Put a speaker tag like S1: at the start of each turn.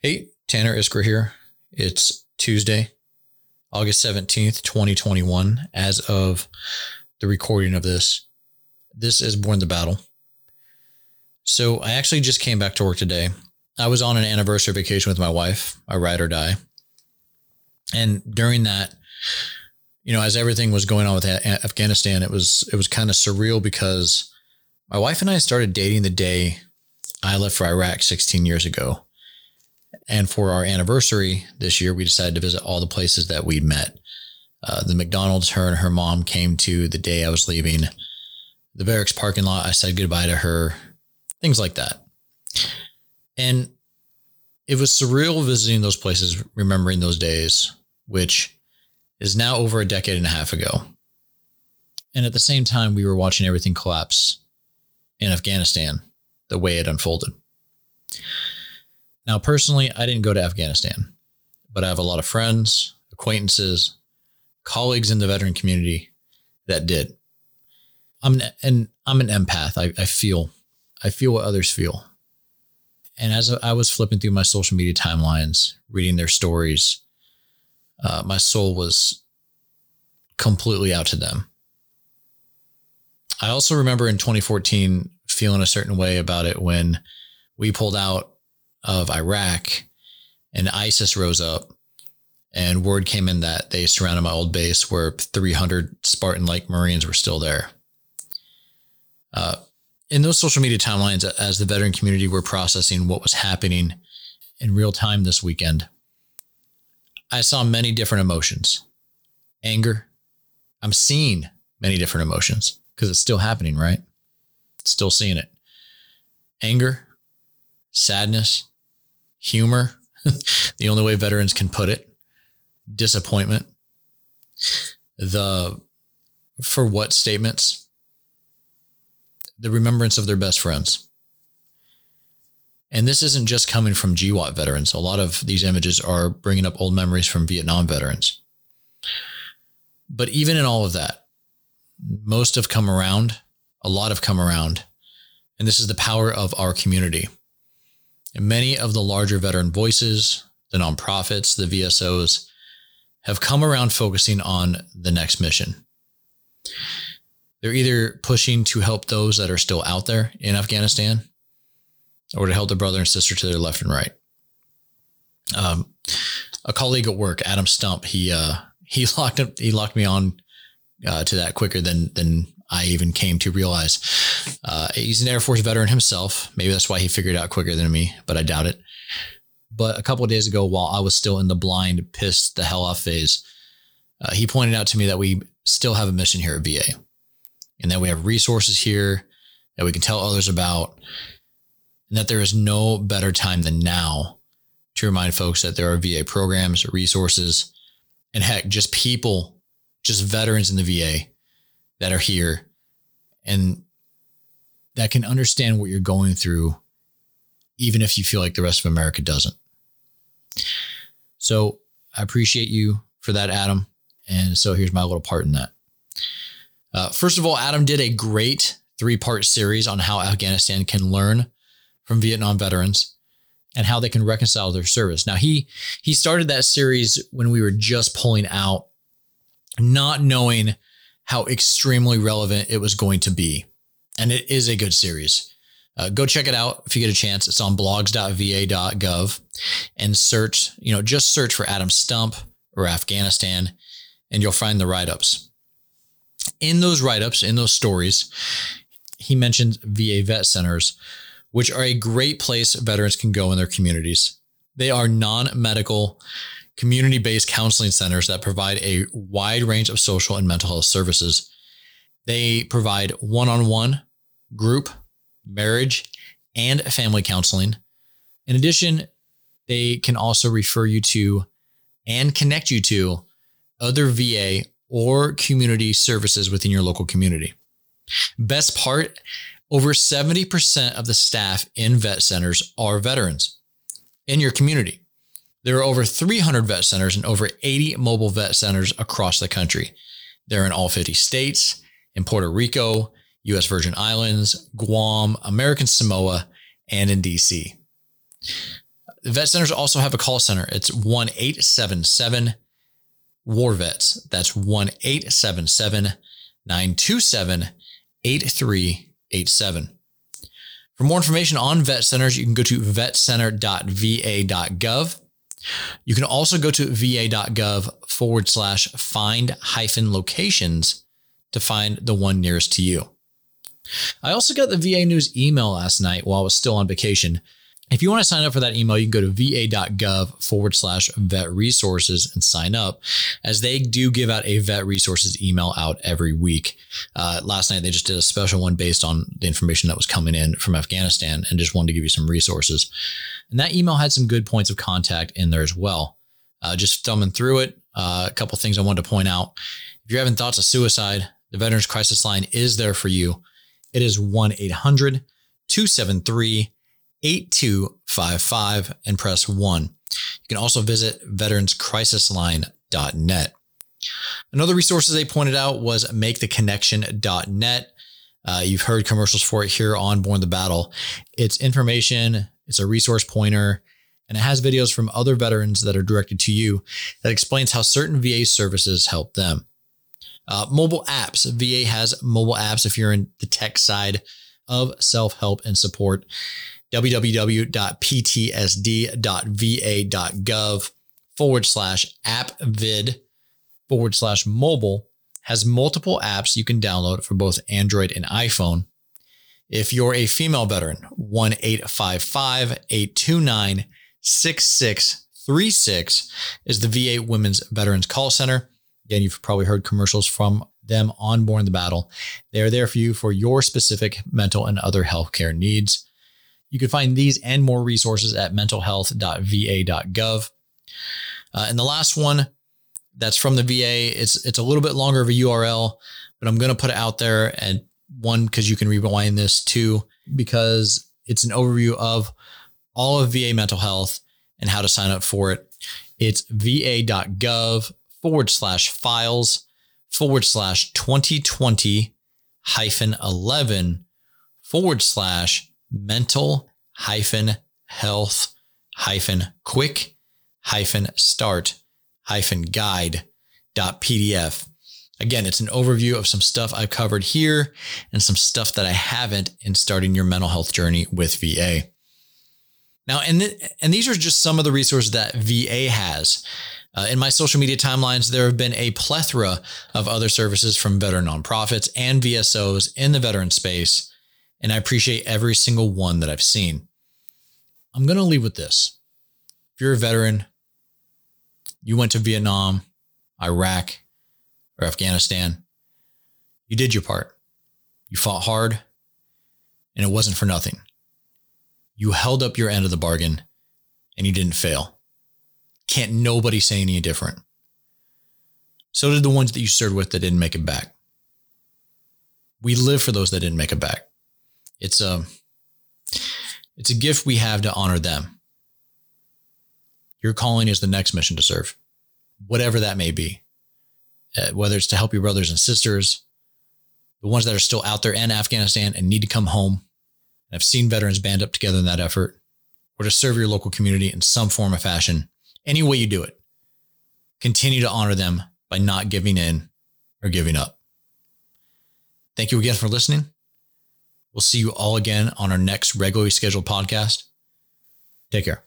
S1: Hey, Tanner Iskra here. It's Tuesday, August 17th, 2021. As of the recording of this, this is Borne the Battle. So I actually just came back to work today. I was on an anniversary vacation with my wife, I ride or die. And during that, you know, as everything was going on with Afghanistan, it was it was kind of surreal because my wife and I started dating the day I left for Iraq 16 years ago. And for our anniversary this year, we decided to visit all the places that we'd met. Uh, the McDonald's her and her mom came to the day I was leaving. The barracks parking lot, I said goodbye to her, things like that. And it was surreal visiting those places, remembering those days, which is now over a decade and a half ago. And at the same time, we were watching everything collapse in Afghanistan the way it unfolded. Now, personally, I didn't go to Afghanistan, but I have a lot of friends, acquaintances, colleagues in the veteran community that did. I'm an, and I'm an empath. I, I feel, I feel what others feel. And as I was flipping through my social media timelines, reading their stories, uh, my soul was completely out to them. I also remember in 2014 feeling a certain way about it when we pulled out of Iraq and ISIS rose up and word came in that they surrounded my old base where 300 Spartan like Marines were still there. Uh, in those social media timelines, as the veteran community were processing what was happening in real time this weekend, I saw many different emotions anger. I'm seeing many different emotions because it's still happening, right? Still seeing it. Anger, sadness, humor, the only way veterans can put it, disappointment, the for what statements, the remembrance of their best friends. And this isn't just coming from GWOT veterans. A lot of these images are bringing up old memories from Vietnam veterans. But even in all of that, most have come around, a lot have come around. And this is the power of our community. And many of the larger veteran voices, the nonprofits, the VSOs, have come around focusing on the next mission. They're either pushing to help those that are still out there in Afghanistan or to help their brother and sister to their left and right. Um, a colleague at work, Adam Stump, he uh, he locked up, he locked me on uh, to that quicker than than I even came to realize. Uh, he's an Air Force veteran himself. Maybe that's why he figured out quicker than me, but I doubt it. But a couple days ago, while I was still in the blind, pissed the hell off phase, uh, he pointed out to me that we still have a mission here at VA and that we have resources here that we can tell others about, and that there is no better time than now to remind folks that there are VA programs, resources, and heck, just people, just veterans in the VA that are here and that can understand what you're going through, even if you feel like the rest of America doesn't. So I appreciate you for that, Adam. And so here's my little part in that. Uh, first of all, Adam did a great three part series on how Afghanistan can learn from Vietnam veterans and how they can reconcile their service. Now he he started that series when we were just pulling out, not knowing how extremely relevant it was going to be. And it is a good series. Uh, go check it out if you get a chance. It's on blogs.va.gov and search, you know, just search for Adam Stump or Afghanistan and you'll find the write ups. In those write ups, in those stories, he mentions VA vet centers, which are a great place veterans can go in their communities. They are non medical community based counseling centers that provide a wide range of social and mental health services. They provide one on one, group, marriage, and family counseling. In addition, they can also refer you to and connect you to other VA or community services within your local community. Best part over 70% of the staff in vet centers are veterans in your community. There are over 300 vet centers and over 80 mobile vet centers across the country. They're in all 50 states, in Puerto Rico, US Virgin Islands, Guam, American Samoa, and in DC. The vet centers also have a call center. It's 1 877 War Vets. That's 1 877 927 8387. For more information on vet centers, you can go to vetcenter.va.gov. You can also go to va.gov forward slash find hyphen locations to find the one nearest to you. I also got the VA News email last night while I was still on vacation. If you want to sign up for that email, you can go to va.gov forward slash vet resources and sign up, as they do give out a vet resources email out every week. Uh, last night, they just did a special one based on the information that was coming in from Afghanistan and just wanted to give you some resources. And that email had some good points of contact in there as well. Uh, just thumbing through it, uh, a couple things I wanted to point out. If you're having thoughts of suicide, the Veterans Crisis Line is there for you. It is 1 800 273 8255 and press 1. You can also visit veteranscrisisline.net. Another resource they pointed out was maketheconnection.net. Uh, you've heard commercials for it here on Borne the Battle. It's information, it's a resource pointer, and it has videos from other veterans that are directed to you that explains how certain VA services help them. Uh, mobile apps. VA has mobile apps if you're in the tech side of self help and support www.ptsd.va.gov forward slash appvid forward slash mobile has multiple apps you can download for both Android and iPhone. If you're a female veteran, 1 855 829 6636 is the VA Women's Veterans Call Center. Again, you've probably heard commercials from them on Borne the Battle. They are there for you for your specific mental and other healthcare needs. You can find these and more resources at mentalhealth.va.gov. Uh, and the last one that's from the VA, it's it's a little bit longer of a URL, but I'm going to put it out there. And one, because you can rewind this, two, because it's an overview of all of VA mental health and how to sign up for it. It's va.gov forward slash files forward slash 2020 hyphen 11 forward slash mental hyphen health hyphen quick hyphen start hyphen guide pdf again it's an overview of some stuff i've covered here and some stuff that i haven't in starting your mental health journey with va now and, th- and these are just some of the resources that va has. Uh, in my social media timelines, there have been a plethora of other services from veteran nonprofits and VSOs in the veteran space and I appreciate every single one that I've seen. I'm going to leave with this. If you're a veteran, you went to Vietnam, Iraq, or Afghanistan, you did your part. You fought hard, and it wasn't for nothing. You held up your end of the bargain, and you didn't fail. Can't nobody say any different. So did the ones that you served with that didn't make it back. We live for those that didn't make it back it's a it's a gift we have to honor them. Your calling is the next mission to serve, whatever that may be. Uh, whether it's to help your brothers and sisters, the ones that are still out there in Afghanistan and need to come home. I've seen veterans band up together in that effort, or to serve your local community in some form or fashion. Any way you do it, continue to honor them by not giving in or giving up. Thank you again for listening. We'll see you all again on our next regularly scheduled podcast. Take care.